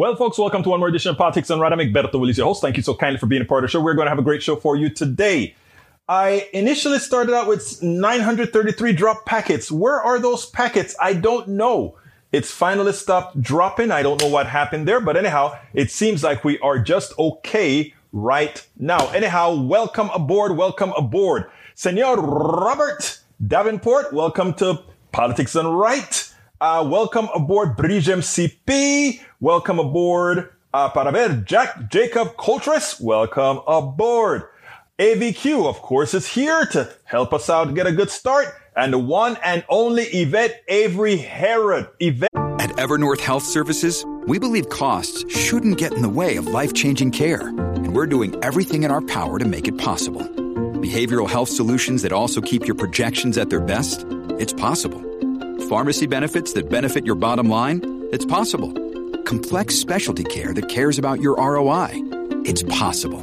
Well, folks, welcome to one more edition of Politics Done Right. I'm Egberto Willies, your host. Thank you so kindly for being a part of the show. We're going to have a great show for you today. I initially started out with 933 drop packets. Where are those packets? I don't know. It's finally stopped dropping. I don't know what happened there, but anyhow, it seems like we are just okay right now. Anyhow, welcome aboard. Welcome aboard. Senor Robert Davenport, welcome to Politics Done Right. Uh, welcome aboard Brigem CP. Welcome aboard uh, para ver Jack Jacob Coltress. Welcome aboard. AVQ, of course, is here to help us out get a good start. And the one and only Yvette Avery Herod. Yvette. At Evernorth Health Services, we believe costs shouldn't get in the way of life changing care. And we're doing everything in our power to make it possible. Behavioral health solutions that also keep your projections at their best? It's possible. Pharmacy benefits that benefit your bottom line? It's possible. Complex specialty care that cares about your ROI? It's possible.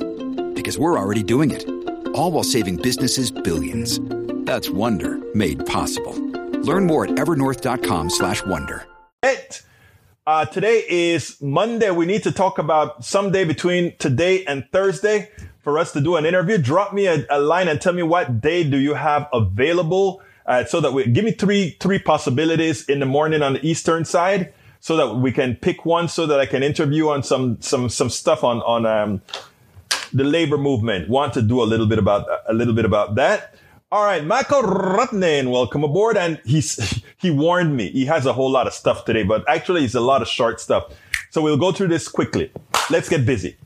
Because we're already doing it. All while saving businesses billions. That's Wonder made possible. Learn more at evernorth.com slash wonder. Uh, today is Monday. We need to talk about someday between today and Thursday for us to do an interview. Drop me a, a line and tell me what day do you have available uh, so that we give me three three possibilities in the morning on the eastern side so that we can pick one so that I can interview on some some some stuff on on um, the labor movement. Want to do a little bit about a little bit about that. All right, Michael Ratnen, welcome aboard. And he's he warned me. He has a whole lot of stuff today, but actually it's a lot of short stuff. So we'll go through this quickly. Let's get busy.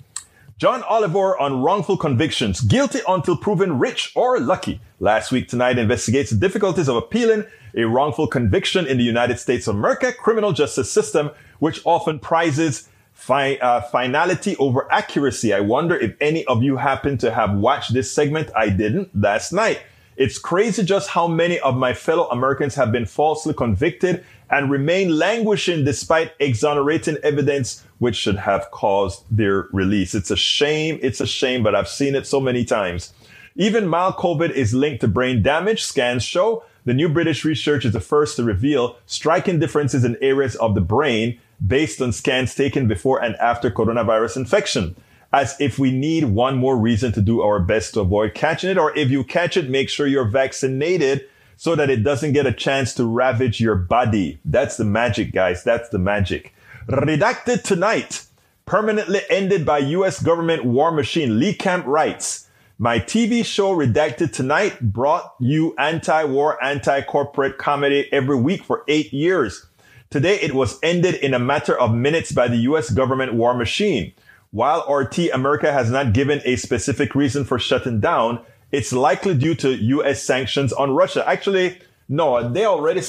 John Oliver on wrongful convictions, guilty until proven rich or lucky. Last week tonight investigates the difficulties of appealing a wrongful conviction in the United States of America criminal justice system, which often prizes fi- uh, finality over accuracy. I wonder if any of you happen to have watched this segment. I didn't last night. It's crazy just how many of my fellow Americans have been falsely convicted and remain languishing despite exonerating evidence which should have caused their release. It's a shame. It's a shame, but I've seen it so many times. Even mild COVID is linked to brain damage. Scans show the new British research is the first to reveal striking differences in areas of the brain based on scans taken before and after coronavirus infection. As if we need one more reason to do our best to avoid catching it, or if you catch it, make sure you're vaccinated so that it doesn't get a chance to ravage your body. That's the magic, guys. That's the magic. Redacted tonight, permanently ended by U.S. government war machine. Lee Camp writes, my TV show Redacted Tonight brought you anti-war, anti-corporate comedy every week for eight years. Today it was ended in a matter of minutes by the US government war machine. While RT America has not given a specific reason for shutting down, it's likely due to US sanctions on Russia. Actually, no, they already,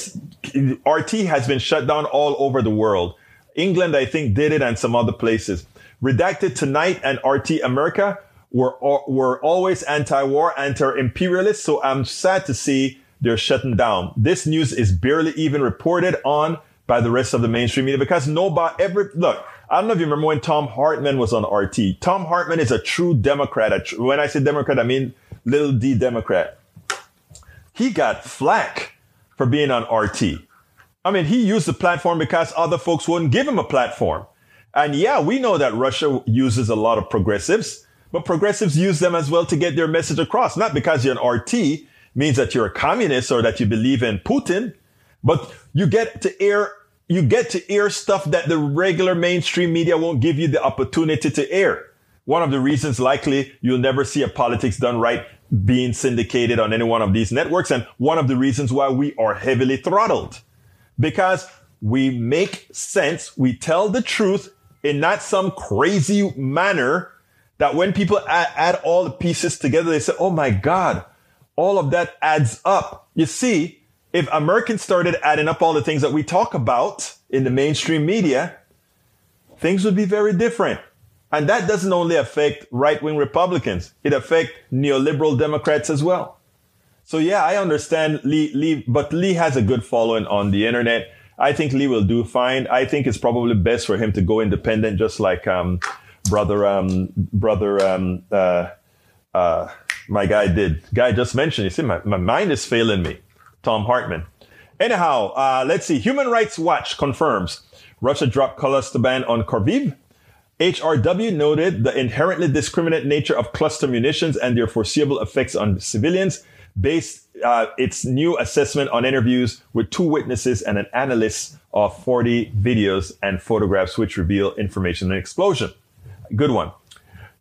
RT has been shut down all over the world. England, I think, did it and some other places. Redacted Tonight and RT America were, were always anti-war, anti-imperialist. So I'm sad to see they're shutting down. This news is barely even reported on by the rest of the mainstream media because nobody ever, look, I don't know if you remember when Thom Hartmann was on RT. Thom Hartmann is a true Democrat. A tr- when I say Democrat, I mean little d Democrat. He got flack for being on RT. I mean, he used the platform because other folks wouldn't give him a platform. And yeah, we know that Russia uses a lot of progressives. But progressives use them as well to get their message across. Not because you're an RT means that you're a communist or that you believe in Putin, but you get to air, you get to air stuff that the regular mainstream media won't give you the opportunity to air. One of the reasons likely you'll never see a politics done right being syndicated on any one of these networks. And one of the reasons why we are heavily throttled because we make sense. We tell the truth in not some crazy manner that when people add, add all the pieces together, they say, Oh my God, all of that adds up. You see, if Americans started adding up all the things that we talk about in the mainstream media, things would be very different. And that doesn't only affect right-wing Republicans. It affects neoliberal Democrats as well. So yeah, I understand Lee, Lee, but Lee has a good following on the internet. I think Lee will do fine. I think it's probably best for him to go independent, just like, um, brother, um, brother, um, uh, uh, my guy did. Guy just mentioned. You see, my, my mind is failing me. Thom Hartmann. Anyhow, uh, let's see. Human Rights Watch confirms Russia dropped cluster ban on Kharkiv. HRW noted the inherently discriminate nature of cluster munitions and their foreseeable effects on civilians, based uh, its new assessment on interviews with two witnesses and an analyst of 40 videos and photographs which reveal information on explosion. Good one.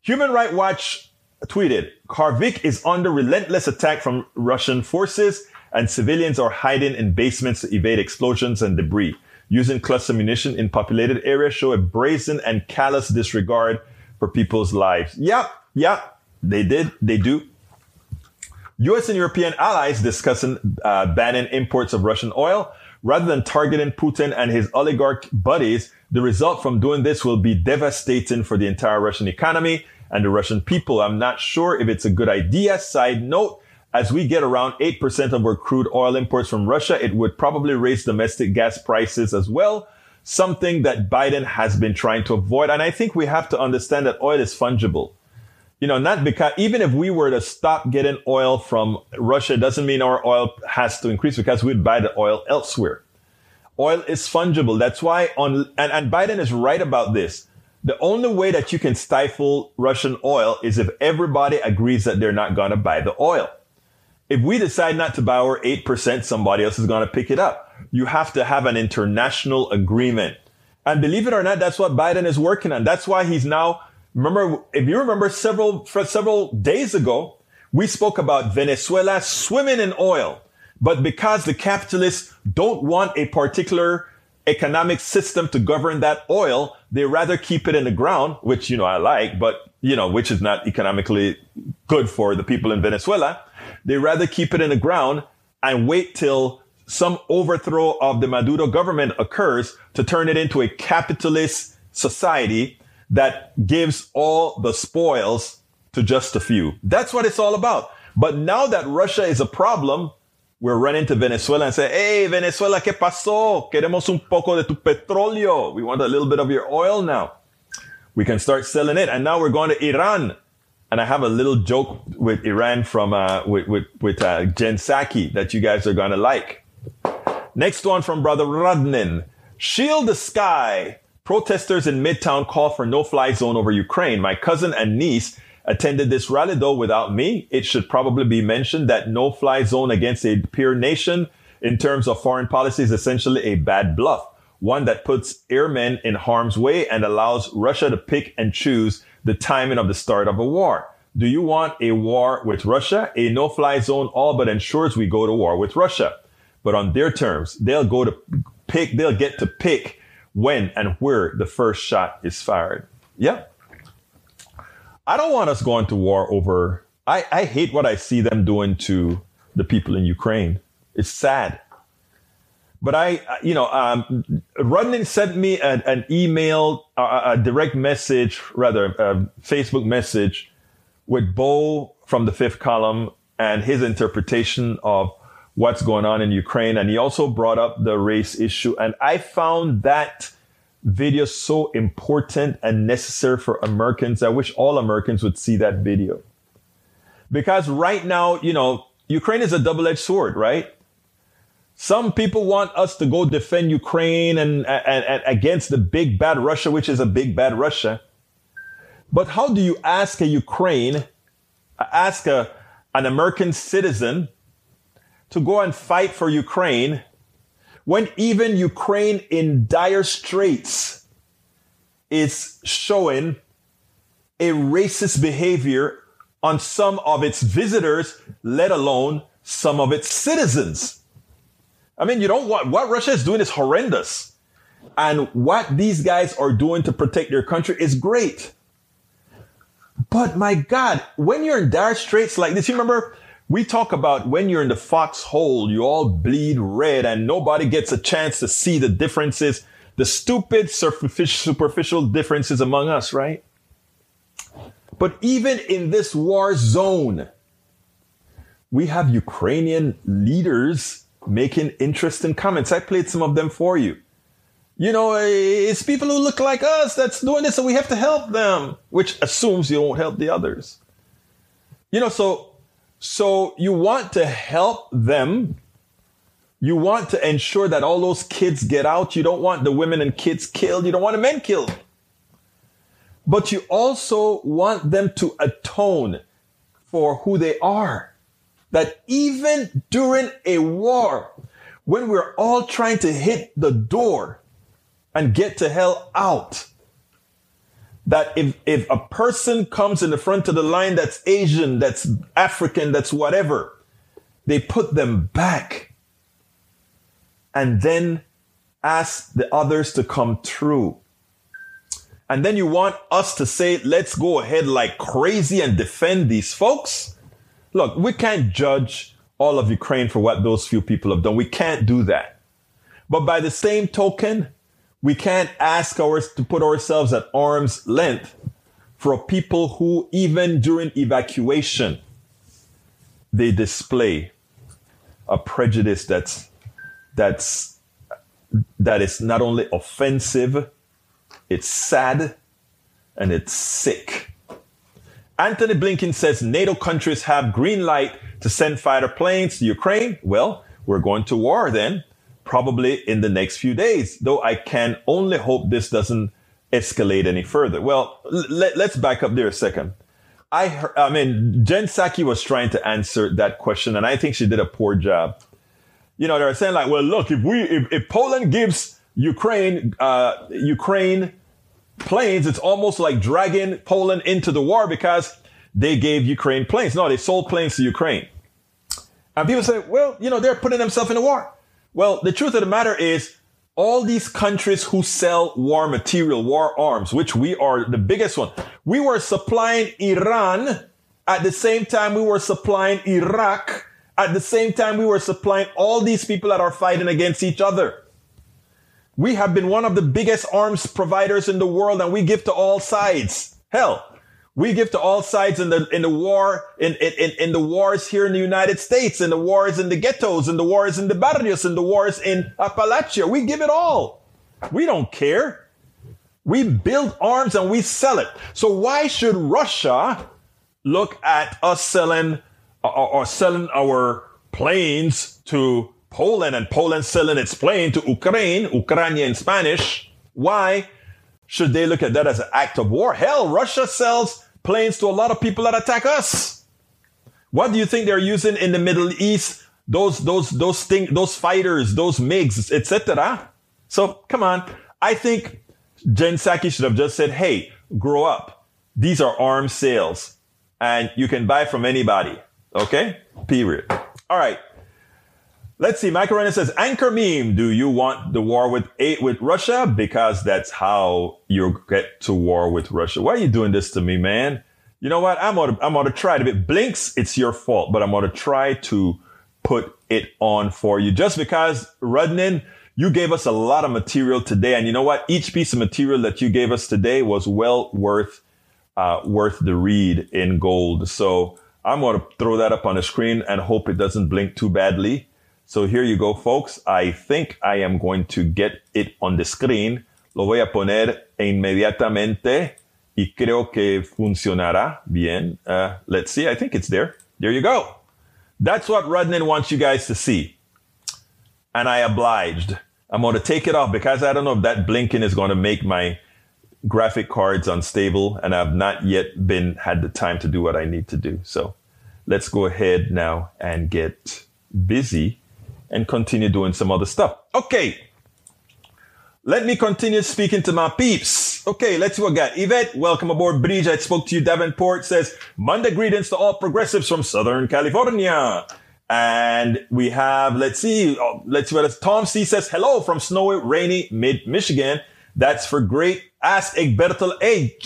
Human Rights Watch tweeted, Kharkiv is under relentless attack from Russian forces and civilians are hiding in basements to evade explosions and debris. Using cluster munition in populated areas show a brazen and callous disregard for people's lives. Yep, yep, they did, they do. US and European allies discussing uh, banning imports of Russian oil. Rather than targeting Putin and his oligarch buddies, the result from doing this will be devastating for the entire Russian economy and the Russian people. I'm not sure if it's a good idea. Side note, as we get around 8% of our crude oil imports from Russia, it would probably raise domestic gas prices as well, something that Biden has been trying to avoid. And I think we have to understand that oil is fungible. You know, not because even if we were to stop getting oil from Russia, doesn't mean our oil has to increase because we'd buy the oil elsewhere. Oil is fungible. That's why on, and, and Biden is right about this. The only way that you can stifle Russian oil is if everybody agrees that they're not going to buy the oil. If we decide not to buy our 8%, somebody else is going to pick it up. You have to have an international agreement. And believe it or not, that's what Biden is working on. That's why he's now, remember, if you remember several, several days ago, we spoke about Venezuela swimming in oil. But because the capitalists don't want a particular economic system to govern that oil, they rather keep it in the ground, which, you know, I like, but, you know, which is not economically good for the people in Venezuela. They rather keep it in the ground and wait till some overthrow of the Maduro government occurs to turn it into a capitalist society that gives all the spoils to just a few. That's what it's all about. But now that Russia is a problem, we're running to Venezuela and say, Hey, Venezuela, ¿qué pasó? Queremos un poco de tu petróleo. We want a little bit of your oil now. We can start selling it. And now we're going to Iran and I have a little joke with Iran from uh, with with, with uh, Jen Psaki that you guys are gonna like. Next one from Brother Rodnin. Shield the sky. Protesters in Midtown call for no-fly zone over Ukraine. My cousin and niece attended this rally though without me. It should probably be mentioned that no-fly zone against a peer nation in terms of foreign policy is essentially a bad bluff. One that puts airmen in harm's way and allows Russia to pick and choose the timing of the start of a war. Do you want a war with Russia? A no-fly zone all but ensures we go to war with Russia. But on their terms, they'll go to pick, they'll get to pick when and where the first shot is fired. Yeah. I don't want us going to war over, I, I hate what I see them doing to the people in Ukraine. It's sad. But I, you know, um, Rodney sent me an, an email, uh, a direct message, rather, a Facebook message with Beau from the fifth column and his interpretation of what's going on in Ukraine. And he also brought up the race issue. And I found that video so important and necessary for Americans. I wish all Americans would see that video. Because right now, you know, Ukraine is a double edged sword, right? Some people want us to go defend Ukraine and, and, and, against the big bad Russia, which is a big bad Russia. But how do you ask a Ukraine, ask a, an American citizen to go and fight for Ukraine when even Ukraine in dire straits is showing a racist behavior on some of its visitors, let alone some of its citizens? I mean, you know what, what Russia is doing is horrendous. And what these guys are doing to protect their country is great. But my God, when you're in dire straits like this, you remember we talk about when you're in the foxhole, you all bleed red and nobody gets a chance to see the differences, the stupid superficial differences among us, right? But even in this war zone, we have Ukrainian leaders making interesting comments. I played some of them for you. You know, it's people who look like us that's doing this, and we have to help them, which assumes you won't help the others. You know, so so you want to help them You want to ensure that all those kids get out. You don't want the women and kids killed. You don't want the men killed. But you also want them to atone for who they are. That even during a war, when we're all trying to hit the door and get to hell out, that if, if a person comes in the front of the line that's Asian, that's African, that's whatever, they put them back and then ask the others to come through. And then you want us to say, let's go ahead like crazy and defend these folks. Look, we can't judge all of Ukraine for what those few people have done. We can't do that. But by the same token, we can't ask ours to put ourselves at arm's length for people who, even during evacuation, they display a prejudice that's that's that is not only offensive, it's sad and it's sick. Antony Blinken says NATO countries have green light to send fighter planes to Ukraine. Well, we're going to war then, probably in the next few days, though I can only hope this doesn't escalate any further. Well, let, us back up there a second. I, I mean, Jen Psaki was trying to answer that question, and I think she did a poor job you know, they're saying like, well, look, if we, if, if Poland gives Ukraine, uh, Ukraine planes, it's almost like dragging Poland into the war because they gave Ukraine planes. No, they sold planes to Ukraine. And people say, well, you know, they're putting themselves in a war. Well, the truth of the matter is all these countries who sell war material, war arms, which we are the biggest one, we were supplying Iran at the same time we were supplying Iraq at the same time, we were supplying all these people that are fighting against each other. We have been one of the biggest arms providers in the world and we give to all sides. Hell, we give to all sides in the, in the war, in, in, in the wars here in the United States, in the wars in the ghettos, in the wars in the barrios, in the wars in Appalachia. We give it all. We don't care. We build arms and we sell it. So why should Russia look at us selling are, selling our planes to Poland and Poland selling its plane to Ukraine, Ukraine in Spanish. Why should they look at that as an act of war? Hell, Russia sells planes to a lot of people that attack us. What do you think they're using in the Middle East? Those, those, those thing, those fighters, those MiGs, etc. So come on. I think Jen Psaki should have just said, Hey, grow up. These are arms sales and you can buy from anybody. Okay? Period. All right. Let's see. Renner says, Anchor meme. Do you want the war with eight with Russia? Because that's how you get to war with Russia. Why are you doing this to me, man? You know what? I'm gonna, I'm gonna try it. If it blinks, it's your fault, but I'm gonna try to put it on for you. Just because, Rudnin, you gave us a lot of material today. And you know what? Each piece of material that you gave us today was well worth, uh, worth the read in gold. So, I'm going to throw that up on the screen and hope it doesn't blink too badly. So here you go, folks. I think I am going to get it on the screen. Lo voy a poner inmediatamente y creo que funcionará bien. Uh, let's see. I think it's there. There you go. That's what Rudnin wants you guys to see. And I obliged. I'm going to take it off because I don't know if that blinking is going to make my graphic cards unstable and I've not yet been had the time to do what I need to do. So let's go ahead now and get busy and continue doing some other stuff. Okay. Let me continue speaking to my peeps. Okay, let's see what got. Yvette, welcome aboard Bridge. I spoke to you. Davenport says, Monday greetings to all progressives from Southern California. And we have, let's see, oh, let's see what Tom C says, hello from snowy, rainy mid Michigan. That's for great ask Egberto, hey,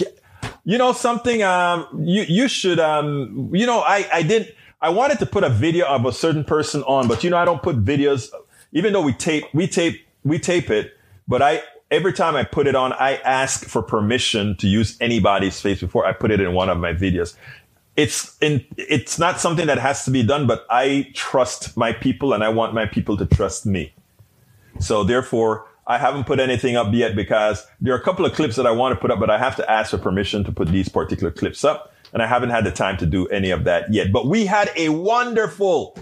you know something, um, you, you should, um, you know, I, I didn't, I wanted to put a video of a certain person on, but you know, I don't put videos, even though we tape, we tape, we tape it, but I, every time I put it on, I ask for permission to use anybody's face before I put it in one of my videos. It's in, it's not something that has to be done, but I trust my people and I want my people to trust me. So therefore, I haven't put anything up yet because there are a couple of clips that I want to put up, but I have to ask for permission to put these particular clips up. And I haven't had the time to do any of that yet. But we had a wonderful,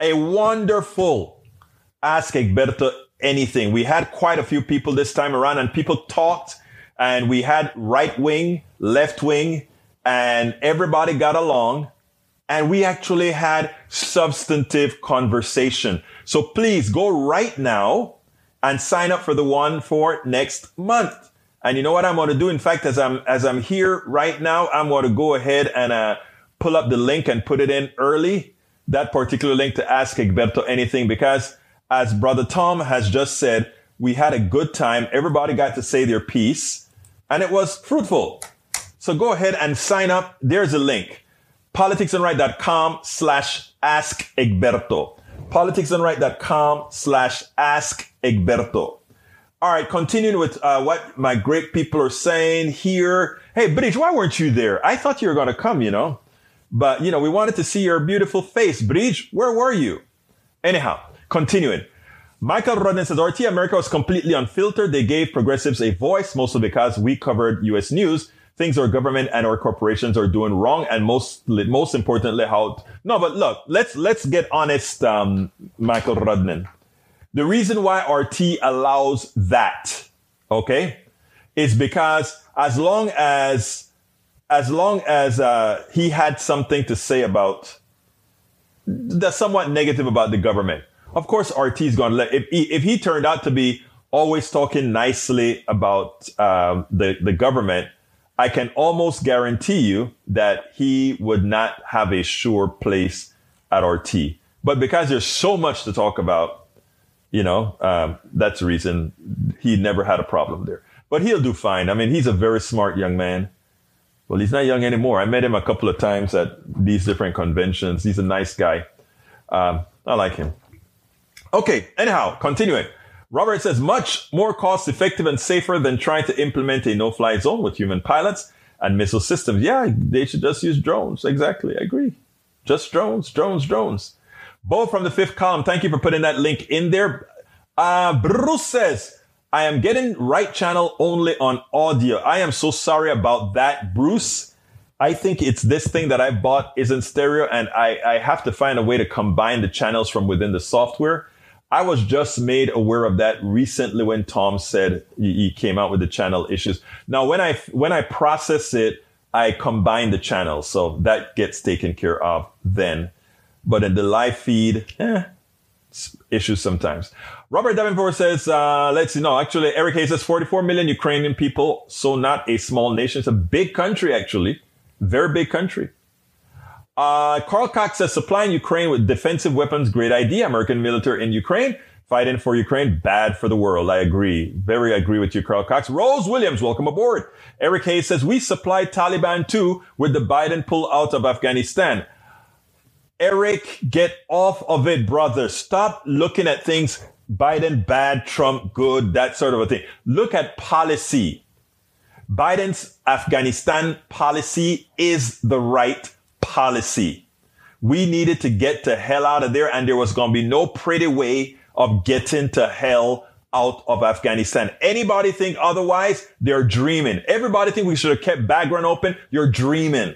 a wonderful ask Egberto anything. We had quite a few people this time around and people talked and we had right wing, left wing, and everybody got along and we actually had substantive conversation. So please go right now and sign up for the one for next month. And you know what I'm going to do? In fact, as I'm, as I'm here right now, I'm going to go ahead and, uh, pull up the link and put it in early, that particular link to ask Egberto anything, because as brother Tom has just said, we had a good time. Everybody got to say their piece and it was fruitful. So go ahead and sign up. There's a link. politicsdoneright.com slash ask Egberto. politicsdoneright.com slash ask Egberto. All right, continuing with uh, what my great people are saying here. Hey, Bridge, why weren't you there? I thought you were going to come, you know. But, you know, we wanted to see your beautiful face. Bridge, where were you? Anyhow, continuing. Michael Rodden says RT America was completely unfiltered. They gave progressives a voice, mostly because we covered U.S. news. Things our government and our corporations are doing wrong, and most most importantly, how no. But look, let's let's get honest, um, Michael Rodden. The reason why RT allows that, okay, is because as long as as long as uh, he had something to say about that's somewhat negative about the government, of course, RT is going to let, if he, if he turned out to be always talking nicely about um, the, the government, I can almost guarantee you that he would not have a sure place at RT. But because there's so much to talk about, you know, um, that's the reason he never had a problem there. But he'll do fine. I mean, he's a very smart young man. Well, he's not young anymore. I met him a couple of times at these different conventions. He's a nice guy. Um, I like him. Okay, anyhow, continuing. Robert says much more cost effective and safer than trying to implement a no fly zone with human pilots and missile systems. Yeah, they should just use drones. Exactly. I agree. Just drones, drones, drones. Both from the fifth column. Thank you for putting that link in there. Uh, Bruce says, I am getting right channel only on audio. I am so sorry about that, Bruce. I think it's this thing that I bought isn't stereo and I, I have to find a way to combine the channels from within the software. I was just made aware of that recently when Tom said he came out with the channel issues. Now, when I, when I process it, I combine the channels. So that gets taken care of then. But in the live feed, eh, issues sometimes. Robert Davenport says, uh, let's see. No, actually, Eric Hayes says 44 million Ukrainian people. So not a small nation. It's a big country, actually. Very big country. Uh, Carl Cox says supplying Ukraine with defensive weapons, great idea. American military in Ukraine, fighting for Ukraine, bad for the world. I agree. Very agree with you, Carl Cox. Rose Williams, welcome aboard. Eric Hayes says we supply Taliban too with the Biden pull out of Afghanistan. Eric, get off of it, brother. Stop looking at things Biden bad, Trump good, that sort of a thing. Look at policy. Biden's Afghanistan policy is the right policy. We needed to get to hell out of there and there was going to be no pretty way of getting to hell out of Afghanistan. Anybody think otherwise? They're dreaming. Everybody think we should have kept Bagram open. You're dreaming.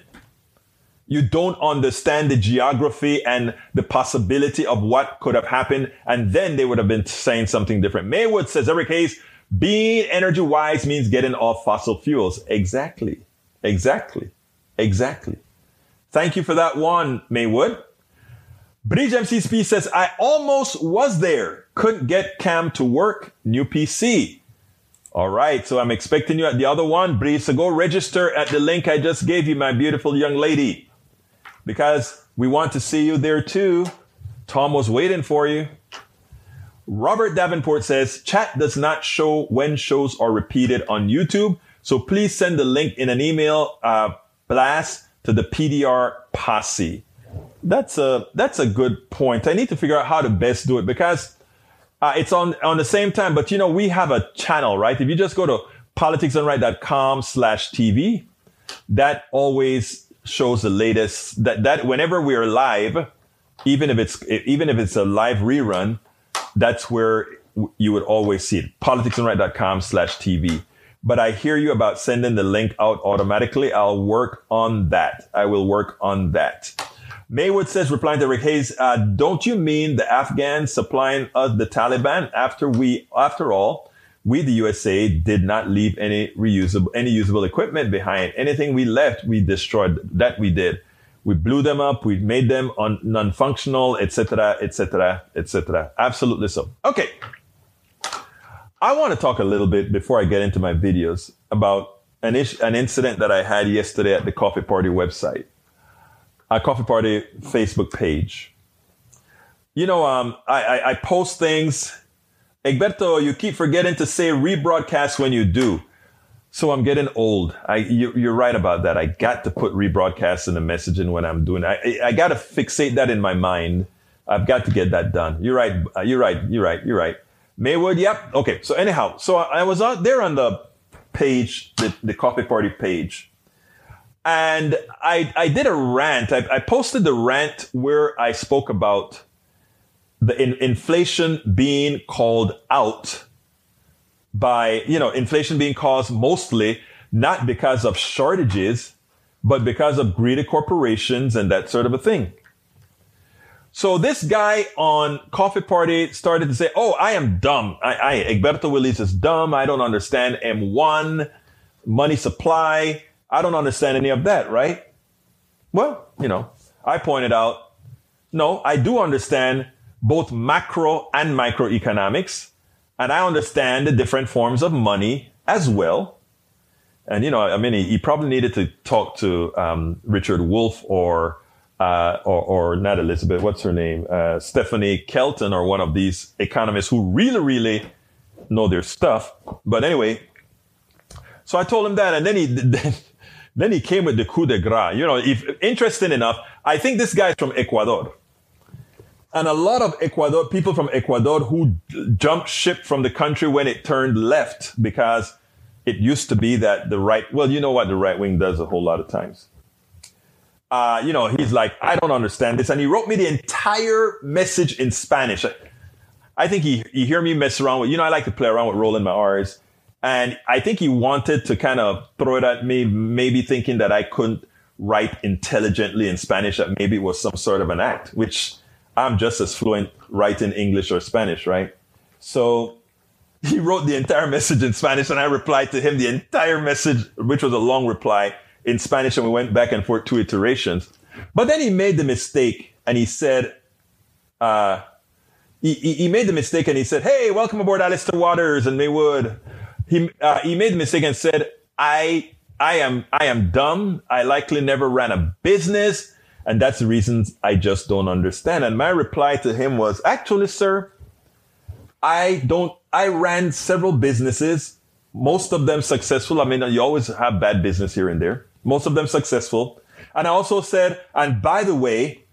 You don't understand the geography and the possibility of what could have happened. And then they would have been saying something different. Maywood says every case, being energy wise means getting off fossil fuels. Exactly. Exactly. Exactly. Thank you for that one, Maywood. Bridge MCSP says, I almost was there. Couldn't get Cam to work. New PC. All right. So I'm expecting you at the other one. Bridge, so go register at the link I just gave you, my beautiful young lady, because we want to see you there too. Tom was waiting for you. Robert Davenport says, chat does not show when shows are repeated on YouTube. So please send the link in an email uh, blast to the PDR posse. That's a that's a good point. I need to figure out how to best do it because uh, it's on on the same time. But you know, we have a channel, right? If you just go to politicsdoneright.com slash TV, that always shows the latest. That that whenever we are live, even if it's even if it's a live rerun, that's where you would always see it. politicsdoneright.com slash TV but I hear you about sending the link out automatically. I'll work on that. I will work on that. Maywood says, replying to Rick Hayes, uh, don't you mean the Afghans supplying us the Taliban after we, after all, we, the USA, did not leave any reusable, any usable equipment behind. Anything we left, we destroyed. That we did. We blew them up. We made them un- non-functional, etc., etc., etc. Absolutely so. Okay. I want to talk a little bit before I get into my videos about an, ish, an incident that I had yesterday at the Coffee Party website, a Coffee Party Facebook page. You know, um, I, I, I post things. Egberto, you keep forgetting to say rebroadcast when you do. So I'm getting old. I, you, are right about that. I got to put rebroadcast in the messaging when I'm doing. I, I got to fixate that in my mind. I've got to get that done. You're right. Uh, you're right. You're right. You're right. Maywood. Yep. Okay. So anyhow, so I was out there on the page, the, the coffee party page, and I I did a rant. I, I posted the rant where I spoke about the in, inflation being called out by, you know, inflation being caused mostly not because of shortages, but because of greedy corporations and that sort of a thing. So this guy on Coffee Party started to say, Oh, I am dumb. I, I Egberto Willies is dumb. I don't understand M1, money supply. I don't understand any of that, right? Well, you know, I pointed out, no, I do understand both macro and microeconomics. And I understand the different forms of money as well. And, you know, I mean, he, he probably needed to talk to um, Richard Wolff or, uh, or, or, not Elizabeth, what's her name? Uh, Stephanie Kelton or one of these economists who really, really know their stuff. But anyway, so I told him that. And then he, then, then he came with the coup de grace. You know, if interesting enough, I think this guy is from Ecuador and a lot of Ecuador people from Ecuador who jumped ship from the country when it turned left because it used to be that the right well you know what the right wing does a whole lot of times. Uh, you know he's like i don't understand this. And he wrote me the entire message in spanish. I think he, he hear me mess around with you know i like to play around with rolling my r's. And i think he wanted to kind of throw it at me maybe thinking that i couldn't write intelligently in spanish that maybe it was some sort of an act which I'm just as fluent writing English or Spanish, right? So he wrote the entire message in Spanish and I replied to him the entire message, which was a long reply in Spanish. And we went back and forth two iterations. But then he made the mistake and he said, uh, he, he made the mistake and he said, Hey, welcome aboard Alistair Waters and Maywood. He, uh, he made the mistake and said, I, I am, I am dumb. I likely never ran a business. And that's the reason I just don't understand. And my reply to him was, actually, sir, I don't, I ran several businesses, most of them successful. I mean, you always have bad business here and there, most of them successful. And I also said, and by the way,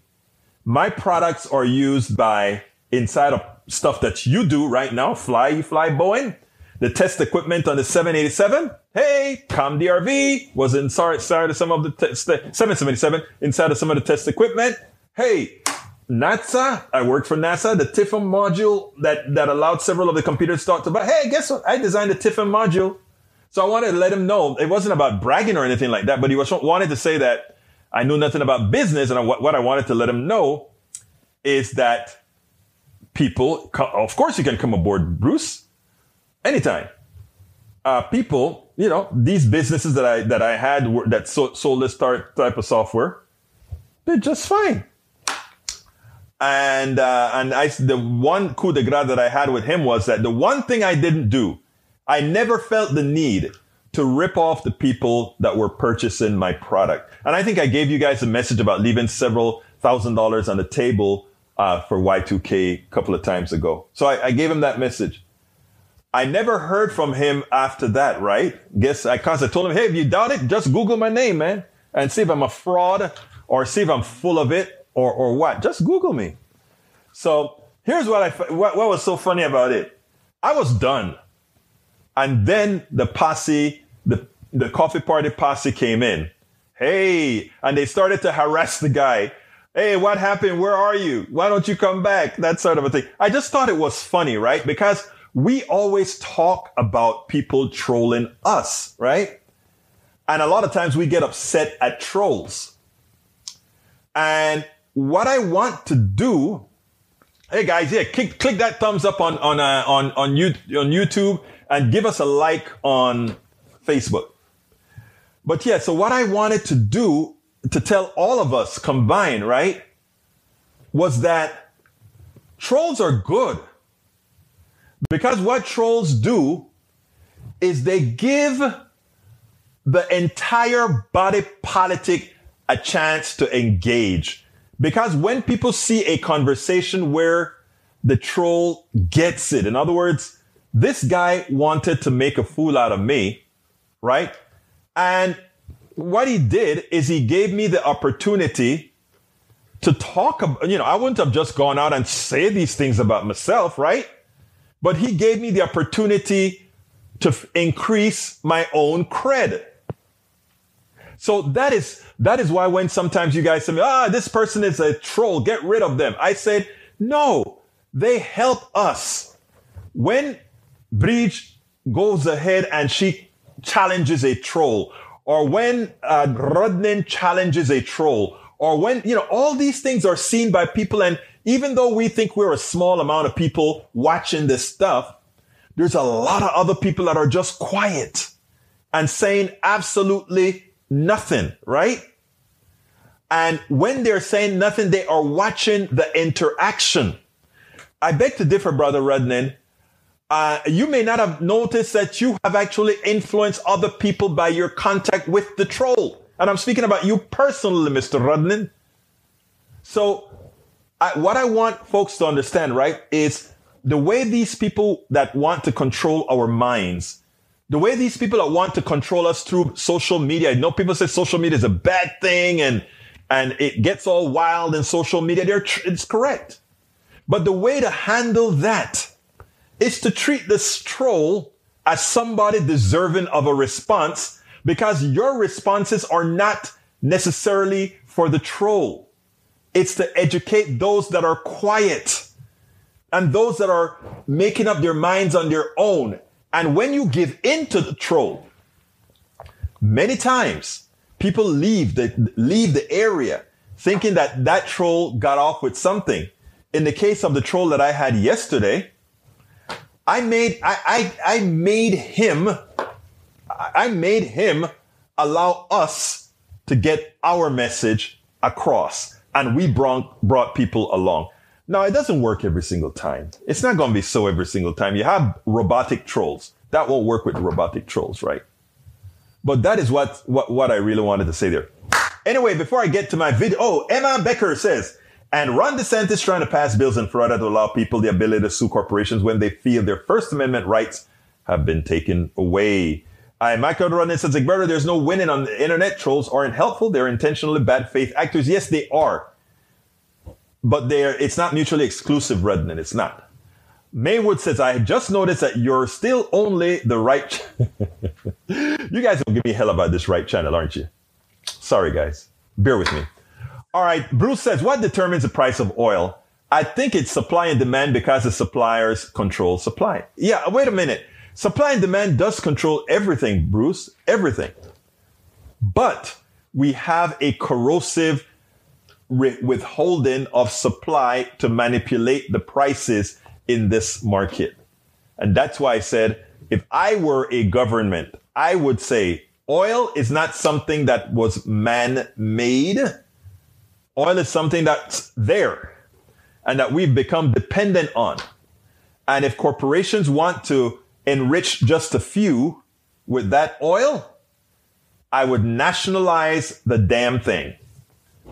my products are used by inside of stuff that you do right now. Fly, you fly Boeing, the test equipment on the 787 Hey, ComDRV was inside, of some of the test, 777 inside of some of the test equipment. Hey, NASA, I worked for NASA, the TIFM module that, that allowed several of the computers to talk about, hey, guess what? I designed the TIFM module. So I wanted to let him know it wasn't about bragging or anything like that, but he was wanted to say that I knew nothing about business. And what, what I wanted to let him know is that people, of course you can come aboard, Bruce, anytime. Uh, people you know, these businesses that I that I had were, that sold, sold this type of software, they're just fine. And uh, and I the one coup de grace that I had with him was that the one thing I didn't do, I never felt the need to rip off the people that were purchasing my product. And I think I gave you guys a message about leaving several thousand dollars on the table uh, for Y2K a couple of times ago. So I, I gave him that message. I never heard from him after that, right? Guess I constantly told him, hey, if you doubt it, just Google my name, man, and see if I'm a fraud or see if I'm full of it or, or what. Just Google me. So here's what I, what, what was so funny about it. I was done. And then the posse, the, the coffee party posse came in. Hey, and they started to harass the guy. Hey, what happened? Where are you? Why don't you come back? That sort of a thing. I just thought it was funny, right? Because we always talk about people trolling us, right? And a lot of times we get upset at trolls. And what I want to do, hey guys, yeah, click, click that thumbs up on, on, uh, on, on, you, on YouTube and give us a like on Facebook. But yeah, so what I wanted to do to tell all of us combined, right, was that trolls are good. Because what trolls do is they give the entire body politic a chance to engage. Because when people see a conversation where the troll gets it, in other words, this guy wanted to make a fool out of me, right? And what he did is he gave me the opportunity to talk about, you know, I wouldn't have just gone out and say these things about myself, right? But he gave me the opportunity to f- increase my own credit. So that is, that is why when sometimes you guys say, ah, this person is a troll, get rid of them. I said, no, they help us. When Bridge goes ahead and she challenges a troll, or when uh, Rodnin challenges a troll, or when, you know, all these things are seen by people. And even though we think we're a small amount of people watching this stuff, there's a lot of other people that are just quiet and saying absolutely nothing, right? And when they're saying nothing, they are watching the interaction. I beg to differ, Brother Rodnin. Uh, you may not have noticed that you have actually influenced other people by your contact with the troll. And I'm speaking about you personally, Mr. Rodnin. So, I, what I want folks to understand, right, is the way these people that want to control our minds, the way these people that want to control us through social media. I know people say social media is a bad thing and, and it gets all wild in social media. They're, it's correct. But the way to handle that is to treat this troll as somebody deserving of a response because your responses are not necessarily for the troll. It's to educate those that are quiet and those that are making up their minds on their own. And when you give in to the troll, many times people leave the, leave the area thinking that that troll got off with something. In the case of the troll that I had yesterday, I made, I, I, I made him, I made him allow us to get our message across and we brought, brought people along. Now, it doesn't work every single time. It's not going to be so every single time. You have robotic trolls. That won't work with robotic trolls, right? But that is what, what, what I really wanted to say there. Anyway, before I get to my video, oh, Emma Becker says, and Ron DeSantis trying to pass bills in Florida to allow people the ability to sue corporations when they feel their First Amendment rights have been taken away. I, Michael Rodnin says, Egberto, there's no winning on the internet. Trolls aren't helpful. They're intentionally bad faith actors. Yes, they are. But they're, it's not mutually exclusive, Rodnin. It's not. Maywood says, I just noticed that you're still only the right. Ch- you guys will give me hell about this right channel, aren't you? Sorry, guys. Bear with me. All right. Bruce says, what determines the price of oil? I think it's supply and demand because the suppliers control supply. Yeah. Wait a minute. Supply and demand does control everything, Bruce. Everything. But we have a corrosive re- withholding of supply to manipulate the prices in this market. And that's why I said, if I were a government, I would say oil is not something that was man made Oil is something that's there and that we've become dependent on. And if corporations want to enrich just a few with that oil, I would nationalize the damn thing.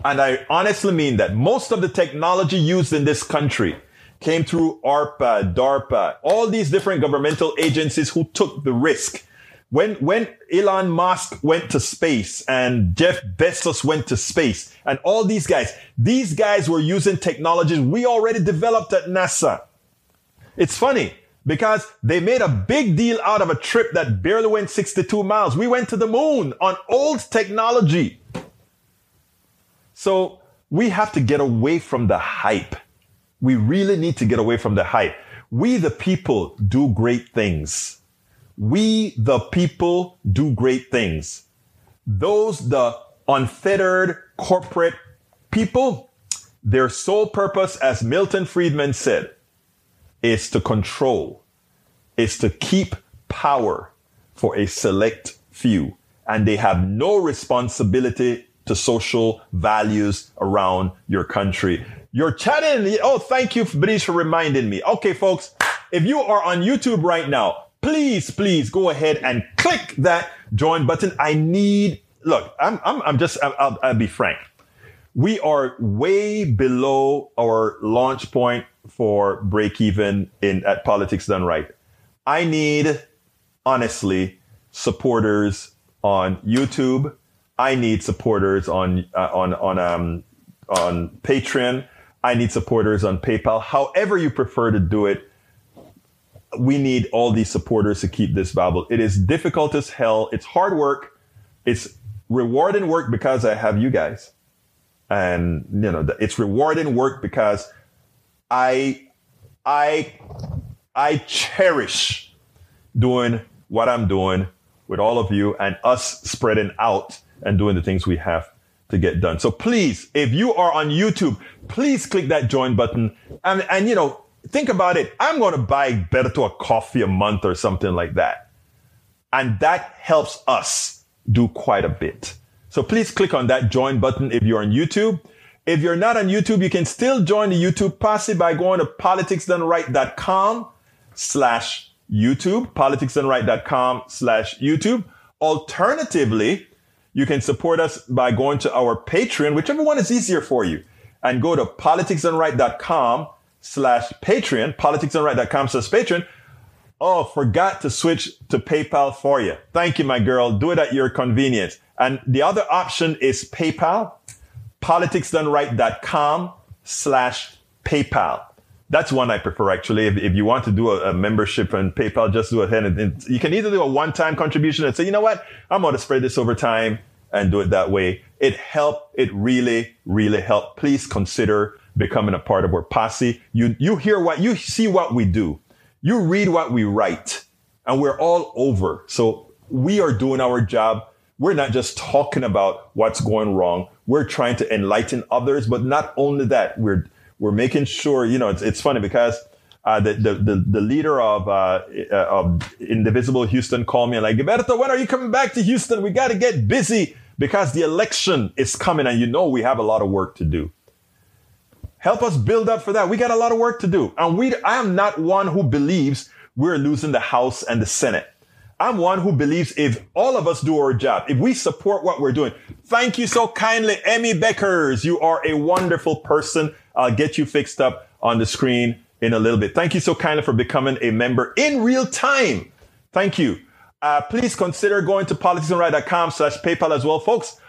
And I honestly mean that most of the technology used in this country came through ARPA, DARPA, all these different governmental agencies who took the risk when when Elon Musk went to space and Jeff Bezos went to space and all these guys, these guys were using technologies we already developed at NASA. It's funny because they made a big deal out of a trip that barely went 62 miles. We went to the moon on old technology. So we have to get away from the hype. We really need to get away from the hype. We, the people, do great things we, the people, do great things. Those, the unfettered corporate people, Their sole purpose, as Milton Friedman said, is to control, is to keep power for a select few. And they have no responsibility to social values around your country. You're chatting. Oh, thank you, Brice, for reminding me. Okay, folks, if you are on YouTube right now, please, please go ahead and click that join button. I need, look, I'm, I'm, I'm just, I'll, I'll be frank. We are way below our launch point for break even in at politics done right. I need, honestly, supporters on YouTube. I need supporters on uh, on on um, on Patreon. I need supporters on PayPal. However you prefer to do it, we need all these supporters to keep this viable. It is difficult as hell. It's hard work. It's rewarding work because I have you guys. And, you know, it's rewarding work because I, I, I cherish doing what I'm doing with all of you and us spreading out and doing the things we have to get done. So please, if you are on YouTube, please click that join button and, and you know, think about it. I'm going to buy Berto a coffee a month or something like that. And that helps us do quite a bit. So please click on that join button if you're on YouTube. If you're not on YouTube, you can still join the YouTube posse by going to politicsdoneright.com slash YouTube, politicsdoneright.com slash YouTube. Alternatively, you can support us by going to our Patreon, whichever one is easier for you, and go to politicsdoneright.com slash Patreon, politicsdoneright.com slash Patreon. Oh, forgot to switch to PayPal for you. Thank you, my girl. Do it at your convenience. And the other option is PayPal, politicsdoneright.com slash PayPal. That's one I prefer actually. If, if you want to do a, a membership on PayPal, just do it. And, and you can either do a one-time contribution and say, you know what? I'm going to spread this over time and do it that way. It helped. It really, really helped. Please consider becoming a part of our posse. You, you hear what, you see what we do. You read what we write and we're all over. So we are doing our job. We're not just talking about what's going wrong. We're trying to enlighten others, but not only that, we're, we're making sure, you know, it's, it's funny because uh, the, the, the, the, leader of, uh, uh, of Indivisible Houston called me and like, Gilberto, when are you coming back to Houston? We got to get busy because the election is coming and you know we have a lot of work to do. Help us build up for that. We got a lot of work to do. And we, I am not one who believes we're losing the House and the Senate. I'm one who believes if all of us do our job, if we support what we're doing, thank you so kindly, Emmy Beckers. You are a wonderful person. I'll get you fixed up on the screen in a little bit. Thank you so kindly for becoming a member in real time. Thank you. Uh, please consider going to politicsdoneright.com slash PayPal as well, folks.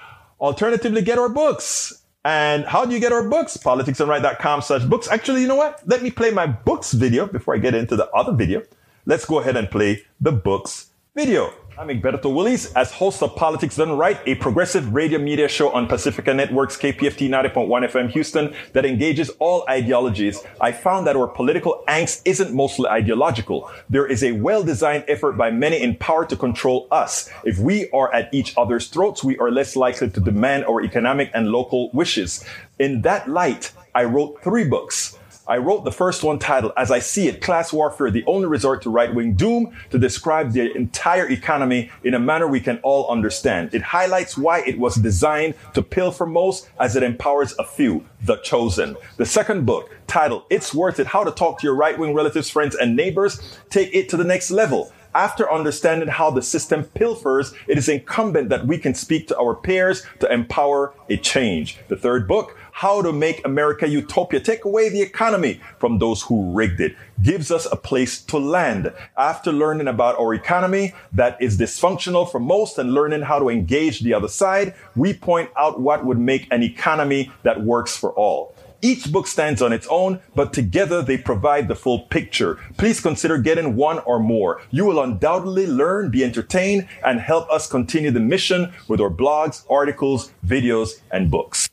Alternatively, get our books. And how do you get our books? Politicsdoneright.com slash books. Actually, you know what? Let me play my books video before I get into the other video. Let's go ahead and play the books video. I'm Egberto Willies, as host of Politics Done Right, a progressive radio media show on Pacifica Network's KPFT 90.1 FM Houston that engages all ideologies. I found that our political angst isn't mostly ideological. There is a well-designed effort by many in power to control us. If we are at each other's throats, we are less likely to demand our economic and local wishes. In that light, I wrote three books. I wrote the first one titled, As I See It, Class Warfare, the Only Resort to Right-Wing Doom, to describe the entire economy in a manner we can all understand. It highlights why it was designed to pilfer most as it empowers a few, the chosen. The second book, titled, It's Worth It, How to Talk to Your Right-Wing Relatives, Friends, and Neighbors, take it to the next level. After understanding how the system pilfers, it is incumbent that we can speak to our peers to empower a change. The third book, how to make America utopia, take away the economy from those who rigged it, gives us a place to land. After learning about our economy that is dysfunctional for most and learning how to engage the other side, we point out what would make an economy that works for all. Each book stands on its own, but together they provide the full picture. Please consider getting one or more. You will undoubtedly learn, be entertained, and help us continue the mission with our blogs, articles, videos, and books.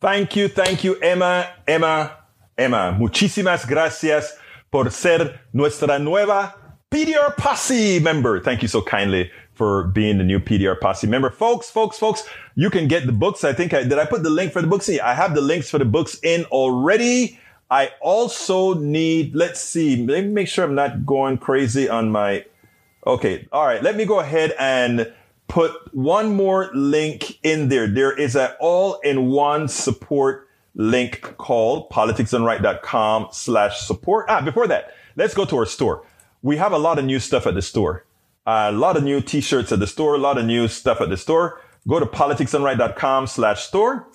Thank you, thank you, Emma, Emma, Emma. Muchísimas gracias por ser nuestra nueva PDR Posse member. Thank you so kindly for being the new PDR Posse member. Folks, folks, folks, you can get the books. I think I, did I put the link for the books in? I have the links for the books in already. I also need, let's see, let me make sure I'm not going crazy on my, okay. All right. Let me go ahead and put one more link in there. There is an all-in-one support link called politicsdoneright.com slash support. Ah, before that, let's go to our store we have a lot of new stuff at the store. A lot of new t-shirts at the store, a lot of new stuff at the store. Go to politicsdoneright.com slash store.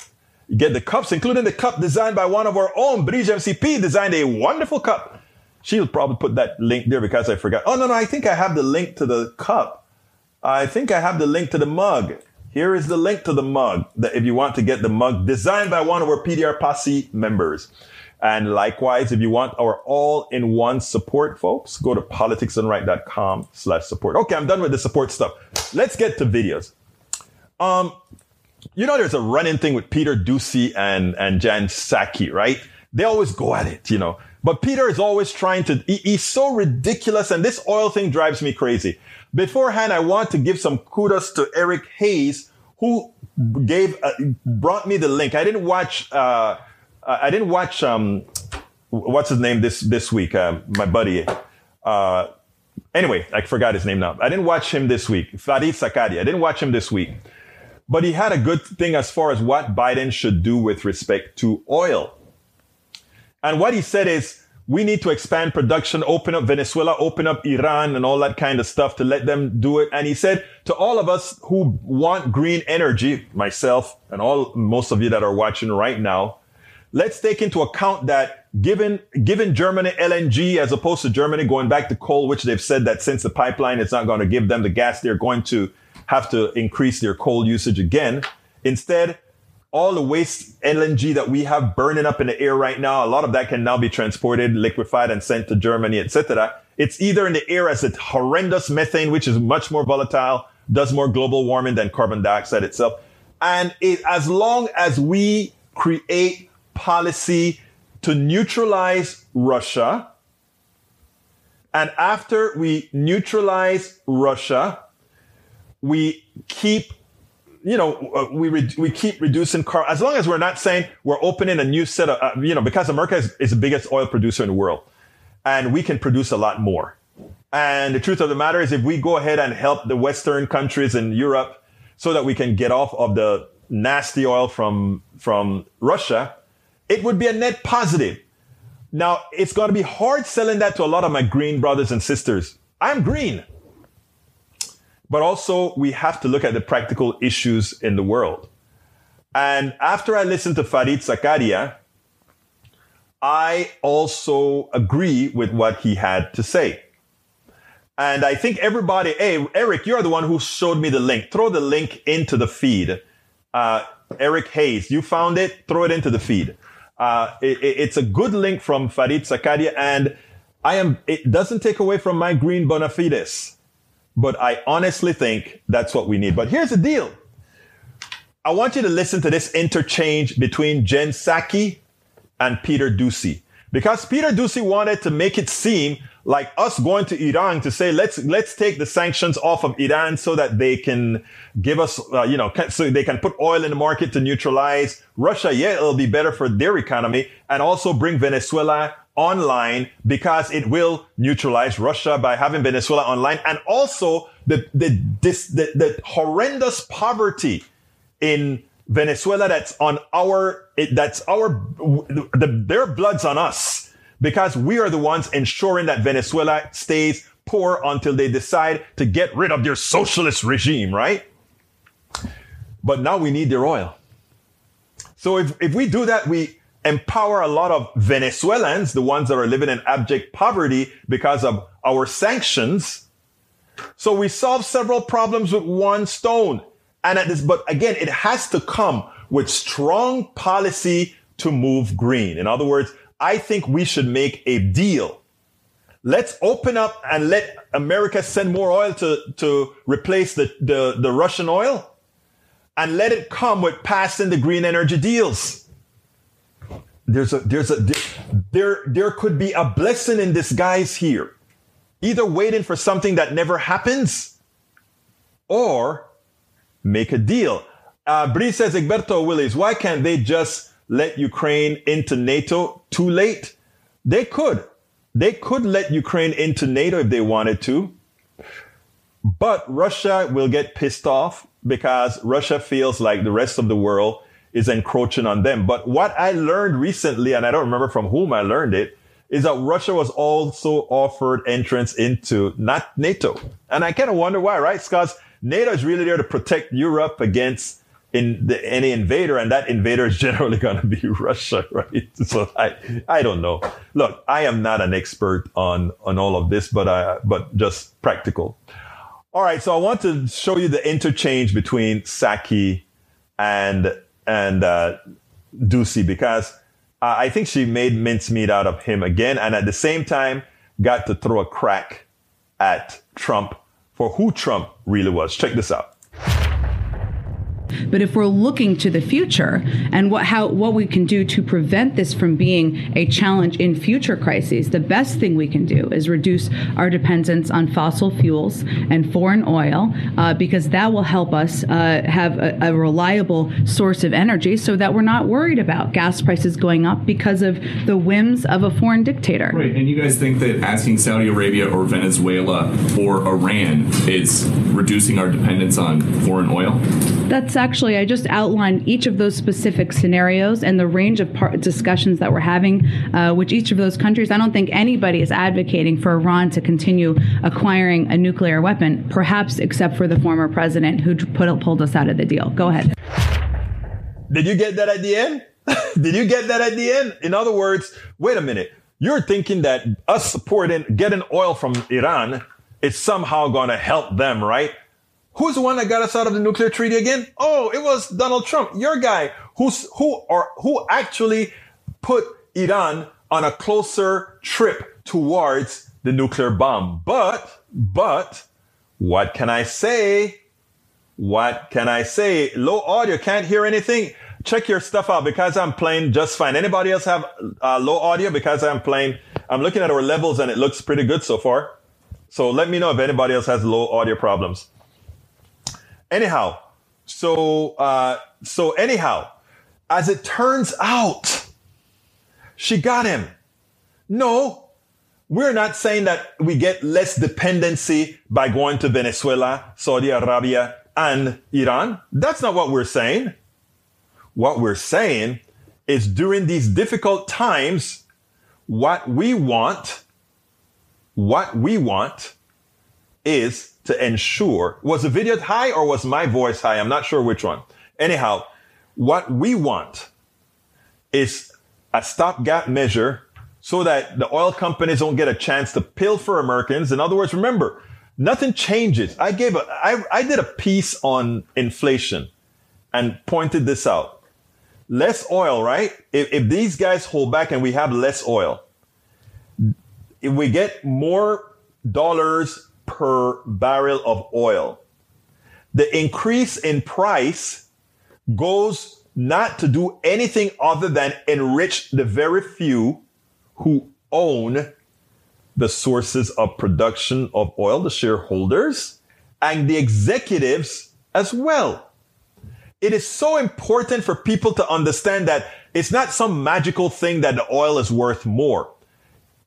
Get the cups, including the cup designed by one of our own. Bridge MCP designed a wonderful cup. She'll probably put that link there because I forgot. Oh, no, no, I think I have the link to the cup. I think I have the link to the mug. Here is the link to the mug that if you want to get the mug designed by one of our PDR Posse members. And likewise, if you want our all-in-one support, folks, go to politicsdoneright.com slash support. Okay, I'm done with the support stuff. Let's get to videos. Um, you know, there's a running thing with Peter Doocy and, and Jen Psaki, right? They always go at it, you know. But Peter is always trying to, he, he's so ridiculous and this oil thing drives me crazy. Beforehand, I want to give some kudos to Eric Hayes, who gave, uh, brought me the link. I didn't watch, uh, I didn't watch um, what's his name this this week. Uh, my buddy. Uh, anyway, I forgot his name now. I didn't watch him this week. Fareed Zakaria. I didn't watch him this week, but he had a good thing as far as what Biden should do with respect to oil. And what he said is we need to expand production, open up Venezuela, open up Iran and all that kind of stuff to let them do it. And he said to all of us who want green energy, myself and all, most of you that are watching right now, let's take into account that given, given Germany LNG as opposed to Germany going back to coal, which they've said that since the pipeline, it's not going to give them the gas, they're going to have to increase their coal usage again. Instead, all the waste LNG that we have burning up in the air right now, a lot of that can now be transported, liquefied, and sent to Germany, etc. It's either in the air as a horrendous methane, which is much more volatile, does more global warming than carbon dioxide itself. And it, as long as we create policy to neutralize Russia. And after we neutralize Russia, we keep, you know, uh, we, re- we keep reducing car, as long as we're not saying we're opening a new set of, uh, you know, because America is, is the biggest oil producer in the world and we can produce a lot more. And the truth of the matter is if we go ahead and help the Western countries in Europe so that we can get off of the nasty oil from, from Russia, it would be a net positive. Now, it's going to be hard selling that to a lot of my green brothers and sisters. I'm green. But also, we have to look at the practical issues in the world. And after I listened to Fareed Zakaria, I also agree with what he had to say. And I think everybody, hey, Eric, you're the one who showed me the link. Throw the link into the feed. Uh, Eric Hayes, you found it, throw it into the feed. Uh, it, it's a good link from Fareed Zakaria, and I am. It doesn't take away from my green bona fides, but I honestly think that's what we need. But here's the deal. I want you to listen to this interchange between Jen Psaki and Peter Doocy. Because Peter Doocy wanted to make it seem like us going to Iran to say, let's, let's take the sanctions off of Iran so that they can give us, uh, you know, so they can put oil in the market to neutralize Russia. Yeah, it'll be better for their economy and also bring Venezuela online because it will neutralize Russia by having Venezuela online and also the, the, this, the, the horrendous poverty in Venezuela that's on our, that's our, the, their blood's on us because we are the ones ensuring that Venezuela stays poor until they decide to get rid of their socialist regime, right? But now we need their oil. So if, if we do that, we empower a lot of Venezuelans, the ones that are living in abject poverty because of our sanctions. So we solve several problems with one stone. And at this, but again, it has to come with strong policy to move green. In other words, I think we should make a deal. Let's open up and let America send more oil to, to replace the, the, the Russian oil and let it come with passing the green energy deals. There's a, there's a, there, there could be a blessing in disguise here. either waiting for something that never happens or make a deal. Uh, Bree says, Egberto Willies, why can't they just let Ukraine into NATO too late? They could. They could let Ukraine into NATO if they wanted to. But Russia will get pissed off because Russia feels like the rest of the world is encroaching on them. But what I learned recently, and I don't remember from whom I learned it, is that Russia was also offered entrance into not NATO. And I kind of wonder why, right? Because NATO is really there to protect Europe against in the, any invader, and that invader is generally going to be Russia, right? So I, I don't know. Look, I am not an expert on on all of this, but I, but just practical. All right, so I want to show you the interchange between Psaki and and uh, Doocy because uh, I think she made mincemeat out of him again, and at the same time got to throw a crack at Trump for who Trump really was. Check this out. But if we're looking to the future and what how what we can do to prevent this from being a challenge in future crises, the best thing we can do is reduce our dependence on fossil fuels and foreign oil, uh, because that will help us uh, have a, a, reliable source of energy, so that we're not worried about gas prices going up because of the whims of a foreign dictator. Right, and you guys think that asking Saudi Arabia or Venezuela or Iran is reducing our dependence on foreign oil? That's actually, I just outlined each of those specific scenarios and the range of par- discussions that we're having, uh, which each of those countries, I don't think anybody is advocating for Iran to continue acquiring a nuclear weapon, perhaps except for the former president who put, pulled us out of the deal. Go ahead. Did you get that at the end? Did you get that at the end? In other words, wait a minute. You're thinking that us supporting getting oil from Iran is somehow going to help them, right? Who's the one that got us out of the nuclear treaty again? Oh, it was Donald Trump, your guy, who's who or who actually put Iran on a closer trip towards the nuclear bomb. But, but, what can I say? What can I say? Low audio, can't hear anything. Check your stuff out because I'm playing just fine. Anybody else have uh, low audio? Because I'm playing, I'm looking at our levels and it looks pretty good so far. So let me know if anybody else has low audio problems. Anyhow, so uh, so anyhow, as it turns out, she got him. No, we're not saying that we get less dependency by going to Venezuela, Saudi Arabia, and Iran. That's not what we're saying. What we're saying is during these difficult times, what we want, what we want is to ensure was the video high or was my voice high? I'm not sure which one. Anyhow, what we want is a stopgap measure so that the oil companies don't get a chance to pilfer Americans. In other words, remember, nothing changes. I gave a, I, I did a piece on inflation and pointed this out. Less oil, right? If, if these guys hold back and we have less oil, if we get more dollars per barrel of oil. The increase in price goes not to do anything other than enrich the very few who own the sources of production of oil, the shareholders, and the executives as well. It is so important for people to understand that it's not some magical thing that the oil is worth more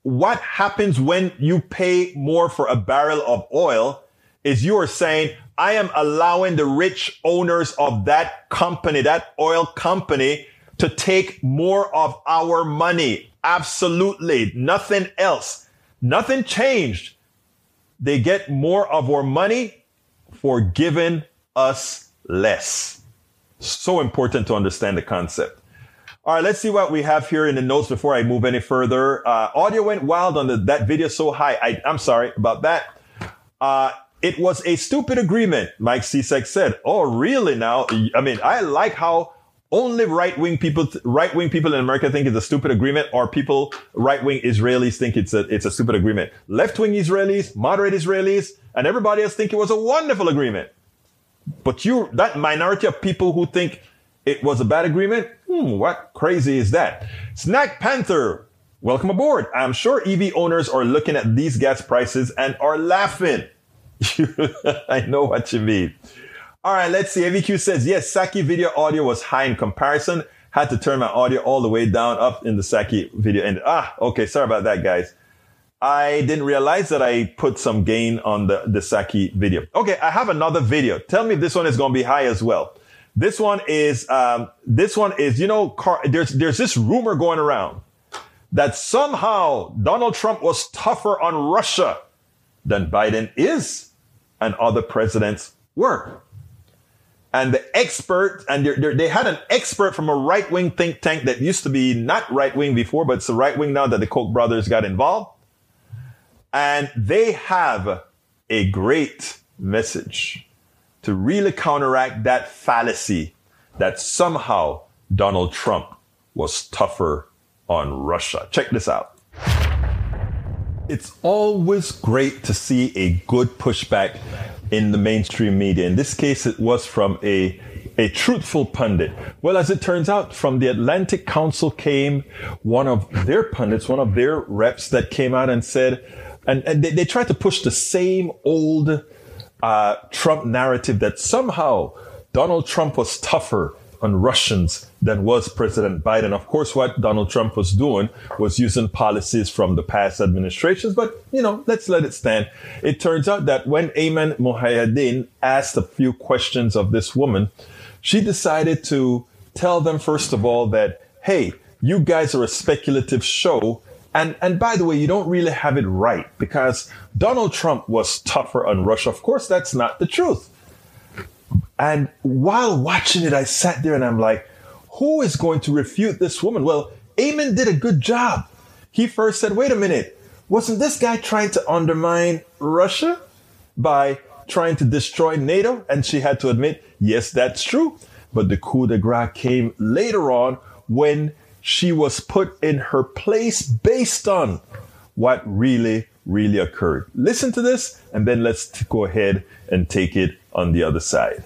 what happens when you pay more for a barrel of oil is you are saying, I am allowing the rich owners of that company, that oil company to take more of our money. Absolutely. Nothing else. Nothing changed. They get more of our money for giving us less. So important to understand the concept. All right, let's see what we have here in the notes before I move any further. Uh, audio went wild on the, that video so high. I, am sorry about that. Uh, it was a stupid agreement, Mike Cizek said. Oh, really now? I mean, I like how only right-wing people, right-wing people in America think it's a stupid agreement or people, right-wing Israelis think it's a, it's a stupid agreement. Left-wing Israelis, moderate Israelis, and everybody else think it was a wonderful agreement. But you, that minority of people who think it was a bad agreement? Hmm, what crazy is that? Snack Panther Welcome aboard. I'm sure EV owners are looking at these gas prices and are laughing. I know what you mean. All right, let's see. AVQ says, yes, Psaki video audio was high in comparison. Had to turn my audio all the way down up in the Psaki video. And ah, okay, sorry about that, guys. I didn't realize that I put some gain on the, the Psaki video. Okay, I have another video. Tell me if this one is going to be high as well. This one is, um, this one is, you know, car, there's, there's this rumor going around that somehow Donald Trump was tougher on Russia than Biden is and other presidents were. And the expert, and they're, they're, they had an expert from a right wing think tank that used to be not right wing before, but it's the right wing now that the Koch brothers got involved. And they have a great message to really counteract that fallacy that somehow Donald Trump was tougher on Russia. Check this out. It's always great to see a good pushback in the mainstream media. In this case, it was from a a truthful pundit. Well, as it turns out, from the Atlantic Council came one of their pundits, one of their reps that came out and said, and, and they, they tried to push the same old uh, Trump narrative that somehow Donald Trump was tougher on Russians than was President Biden. Of course, what Donald Trump was doing was using policies from the past administrations, but you know, let's let it stand. It turns out that when Ayman Mohyeldin asked a few questions of this woman, she decided to tell them, first of all, that, hey, you guys are a speculative show. And, and by the way, you don't really have it right because Donald Trump was tougher on Russia. Of course, that's not the truth. And while watching it, I sat there and I'm like, who is going to refute this woman? Well, Ayman did a good job. He first said, wait a minute, wasn't this guy trying to undermine Russia by trying to destroy NATO? And she had to admit, yes, that's true. But the coup de grace came later on when she was put in her place based on what really, really occurred. Listen to this, and then let's go ahead and take it on the other side.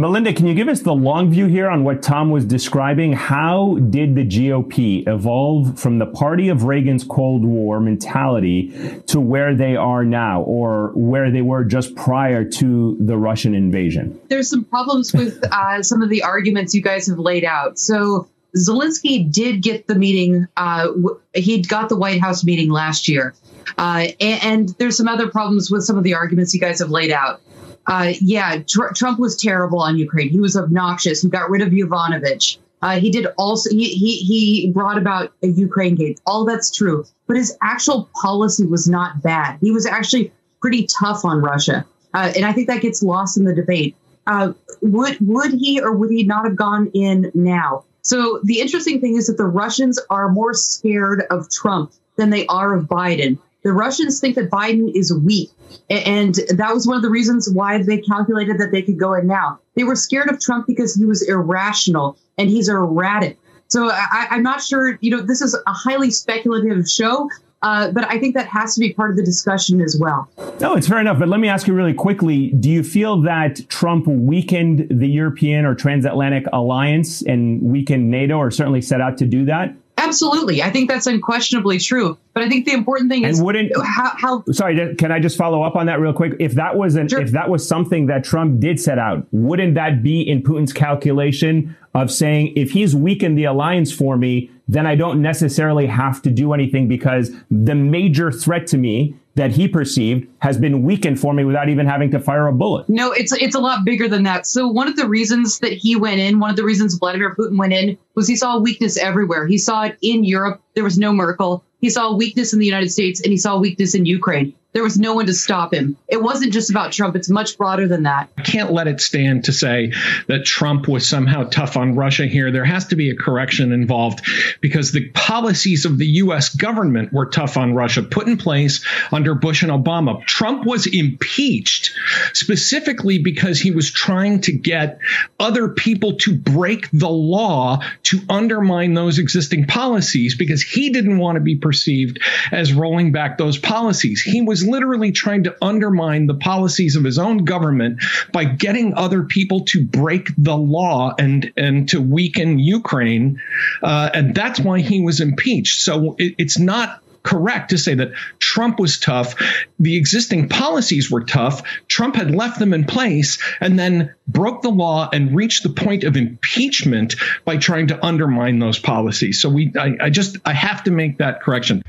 Melinda, can you give us the long view here on what Tom was describing? How did the GOP evolve from the party of Reagan's Cold War mentality to where they are now, or where they were just prior to the Russian invasion? There's some problems with uh, some of the arguments you guys have laid out. So, Zelensky did get the meeting, uh, he got the White House meeting last year. Uh, and, and there's some other problems with some of the arguments you guys have laid out uh, yeah, tr- Trump was terrible on Ukraine. He was obnoxious. He got rid of Yovanovitch. Uh, he did also he, he he brought about a Ukraine gate. All that's true, but his actual policy was not bad. He was actually pretty tough on Russia, uh, and I think that gets lost in the debate. Uh, would would he or would he not have gone in now? So the interesting thing is that the Russians are more scared of Trump than they are of Biden. The Russians think that Biden is weak. And that was one of the reasons why they calculated that they could go in now. They were scared of Trump because he was irrational and he's erratic. So I, am not sure, you know, this is a highly speculative show, uh, but I think that has to be part of the discussion as well. No, it's fair enough. But let me ask you really quickly do you feel that Trump weakened the European or transatlantic alliance and weakened NATO, or certainly set out to do that? Absolutely. I think that's unquestionably true. But I think the important thing and is wouldn't, how, how, Sorry, can I just follow up on that real quick? If that was an, sure. if that was something that Trump did set out, wouldn't that be in Putin's calculation of saying if he's weakened the alliance for me, then I don't necessarily have to do anything because the major threat to me that he perceived has been weakened for me without even having to fire a bullet. No, it's it's a lot bigger than that. So one of the reasons that he went in, one of the reasons Vladimir Putin went in was he saw weakness everywhere. He saw it in Europe. There was no Merkel. He saw weakness in the United States and he saw weakness in Ukraine. There was no one to stop him. It wasn't just about Trump. It's much broader than that. I can't let it stand to say that Trump was somehow tough on Russia here. There has to be a correction involved because the policies of the U.S. government were tough on Russia, put in place under Bush and Obama. Trump was impeached specifically because he was trying to get other people to break the law to undermine those existing policies because he didn't want to be perceived as rolling back those policies. He was was literally trying to undermine the policies of his own government by getting other people to break the law and and to weaken Ukraine, uh, and that's why he was impeached. So it, it's not correct to say that Trump was tough. The existing policies were tough. Trump had left them in place and then broke the law and reached the point of impeachment by trying to undermine those policies. So we, I, I just, I have to make that correction.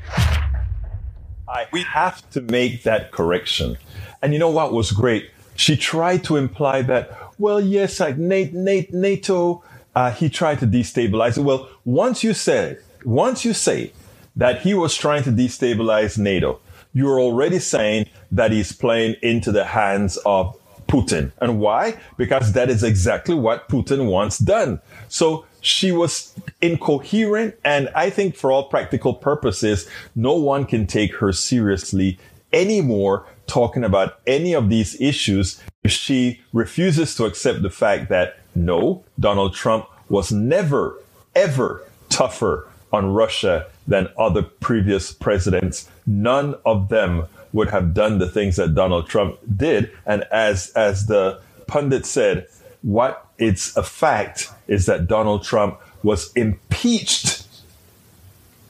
I, we have to make that correction. And you know what was great? She tried to imply that, well, yes, like Nate, Nate, NATO, uh, he tried to destabilize it. Well, once you say, once you say that he was trying to destabilize NATO, you're already saying that he's playing into the hands of Putin. And why? Because that is exactly what Putin wants done. So she was incoherent. And I think for all practical purposes, no one can take her seriously anymore talking about any of these issues if she refuses to accept the fact that no, Donald Trump was never, ever tougher on Russia than other previous presidents. None of them would have done the things that Donald Trump did. And as, as the pundit said, what it's a fact is that Donald Trump was impeached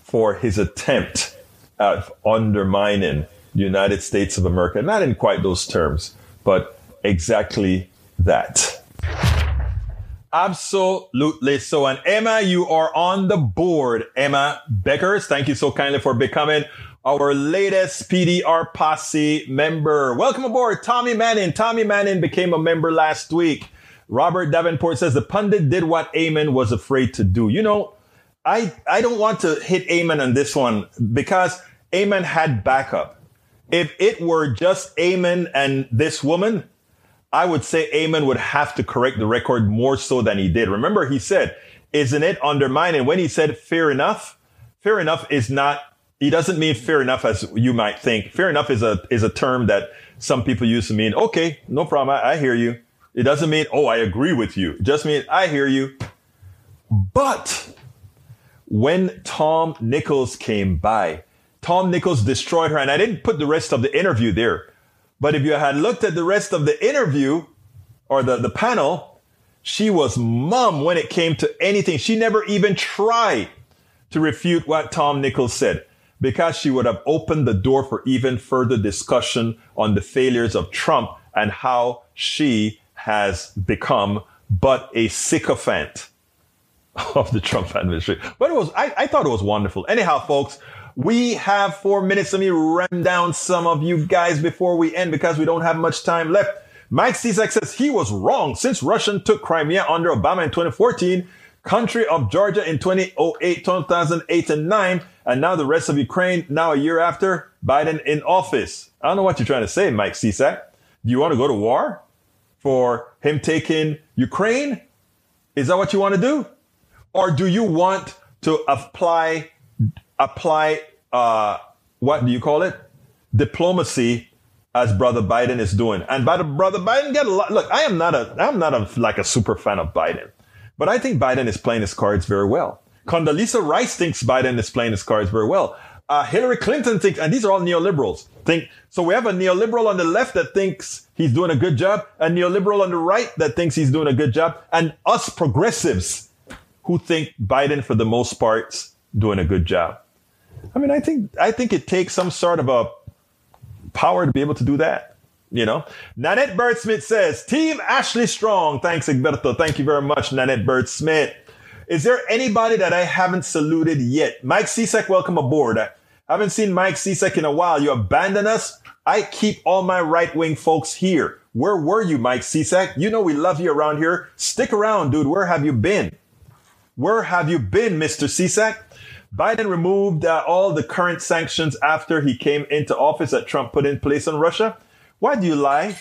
for his attempt at undermining the United States of America. Not in quite those terms, but exactly that. Absolutely so. And Emma, you are on the board. Emma Beckers, thank you so kindly for becoming our latest PDR Posse member. Welcome aboard, Tommy Manning. Tommy Manning became a member last week. Robert Davenport says the pundit did what Ayman was afraid to do. You know, I, I don't want to hit Ayman on this one because Ayman had backup. If it were just Ayman and this woman, I would say Ayman would have to correct the record more so than he did. Remember, he said, isn't it undermining? When he said fair enough, fair enough is not, he doesn't mean fair enough as you might think. Fair enough is a, is a term that some people use to mean, okay, no problem. I, I hear you. It doesn't mean, oh, I agree with you. It just means I hear you. But when Tom Nichols came by, Tom Nichols destroyed her. And I didn't put the rest of the interview there but if you had looked at the rest of the interview or the, the panel, she was mum when it came to anything. She never even tried to refute what Tom Nichols said because she would have opened the door for even further discussion on the failures of Trump and how she has become but a sycophant of the Trump administration. But it was, I, I thought it was wonderful. Anyhow, folks, we have four minutes. Let me run down some of you guys before we end because we don't have much time left. Mike Cisak says he was wrong since Russia took Crimea under Obama in 2014, country of Georgia in 2008, 2008 and 9, and now the rest of Ukraine now a year after Biden in office. I don't know what you're trying to say, Mike Cisak. Do you want to go to war for him taking Ukraine? Is that what you want to do? Or do you want to apply apply uh, what do you call it? Diplomacy as brother Biden is doing. And by the brother Biden get a lot. Look, I am not a, I'm not a, like a super fan of Biden, but I think Biden is playing his cards very well. Condoleezza Rice thinks Biden is playing his cards very well. Uh, Hillary Clinton thinks, and these are all neoliberals. Think so. We have a neoliberal on the left that thinks he's doing a good job, a neoliberal on the right that thinks he's doing a good job, and us progressives who think Biden, for the most part, doing a good job. I mean, I think I think it takes some sort of a power to be able to do that. You know, Nanette Bird Smith says, Team Ashley Strong. Thanks, Egberto. Thank you very much, Nanette Bird Smith. Is there anybody that I haven't saluted yet? Mike Cisak, welcome aboard. Haven't seen Mike Cisak in a while. You abandon us. I keep all my right wing folks here. Where were you, Mike Cisak? You know we love you around here. Stick around, dude. Where have you been? Where have you been, Mr. Cisak? Biden removed uh, all the current sanctions after he came into office that Trump put in place on Russia. Why do you lie?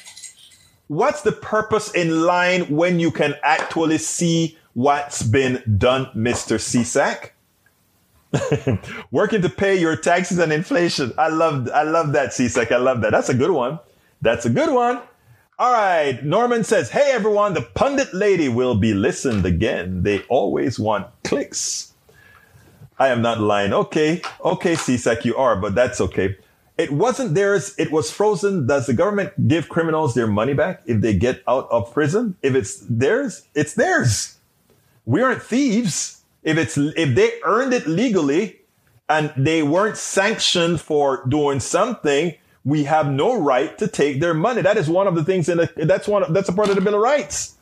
What's the purpose in lying when you can actually see what's been done, Mr. Cisak? Working to pay your taxes and inflation. I love, I love that, Cisak. I love that. That's a good one. That's a good one. All right. Norman says, Hey, everyone, the pundit lady will be listened again. They always want clicks. I am not lying. Okay. Okay, Cisak, you are, but that's okay. It wasn't theirs. It was frozen. Does the government give criminals their money back if they get out of prison? If it's theirs, it's theirs. We aren't thieves. If it's, if they earned it legally and they weren't sanctioned for doing something, we have no right to take their money. That is one of the things in the, that's one, that's a part of the Bill of Rights.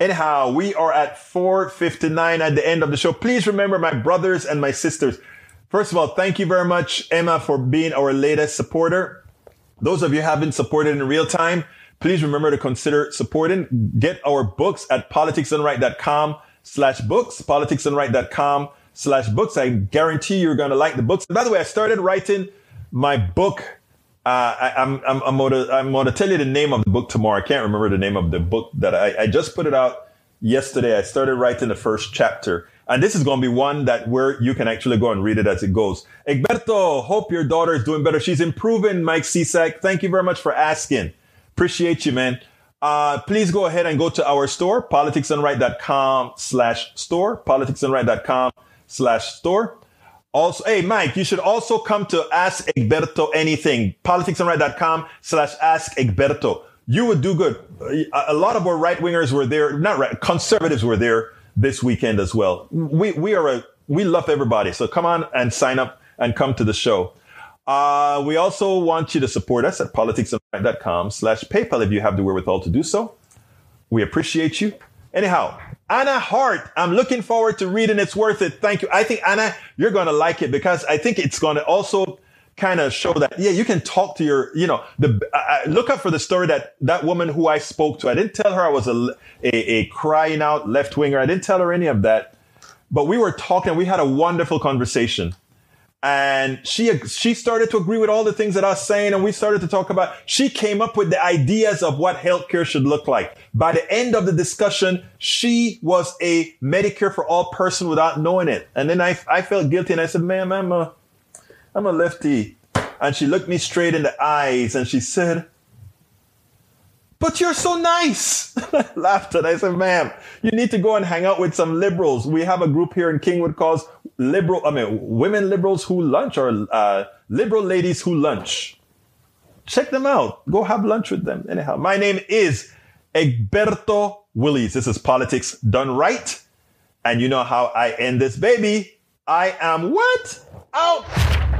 Anyhow, we are at 4:59 at the end of the show. Please remember my brothers and my sisters. First of all, thank you very much, Emma, for being our latest supporter. Those of you haven't supported in real time, please remember to consider supporting. Get our books at politicsdoneright.com slash books, politicsdoneright.com slash books. I guarantee you're going to like the books. By the way, I started writing my book uh, I, am I'm, I'm, gonna, I'm gonna tell you the name of the book tomorrow. I can't remember the name of the book that I, I just put it out yesterday. I started writing the first chapter. And this is going to be one that where you can actually go and read it as it goes. Egberto, hope your daughter is doing better. She's improving, Mike Cisak. Thank you very much for asking. Appreciate you, man. Uh, please go ahead and go to our store, politicsdoneright.com slash store, politicsdoneright.com slash store. Also, hey, Mike, you should also come to Ask Egberto Anything, politicsdoneright.com slash Ask Egberto. You would do good. A lot of our right wingers were there, not right, conservatives were there this weekend as well. We, we are a, we love everybody. So come on and sign up and come to the show. Uh, we also want you to support us at politicsdoneright.com slash PayPal if you have the wherewithal to do so. We appreciate you. Anyhow, Anna Hart, I'm looking forward to reading It's Worth It. Thank you. I think, Anna, you're going to like it because I think it's going to also kind of show that, yeah, you can talk to your, you know, the, uh, look up for the story that that woman who I spoke to, I didn't tell her I was a, a, a crying out left winger. I didn't tell her any of that, but we were talking. We had a wonderful conversation and she she started to agree with all the things that I was saying, and we started to talk about. She came up with the ideas of what healthcare should look like. By the end of the discussion, she was a Medicare for all person without knowing it. And then I I felt guilty, and I said, "Ma'am, I'm a I'm a lefty," and she looked me straight in the eyes, and she said, but you're so nice. I laughed and I said, ma'am, you need to go and hang out with some liberals. We have a group here in Kingwood called liberal, I mean, women liberals who lunch or uh, liberal ladies who lunch. Check them out. Go have lunch with them. Anyhow, my name is Egberto Willies. This is politics done right. And you know how I end this baby. I am what? Out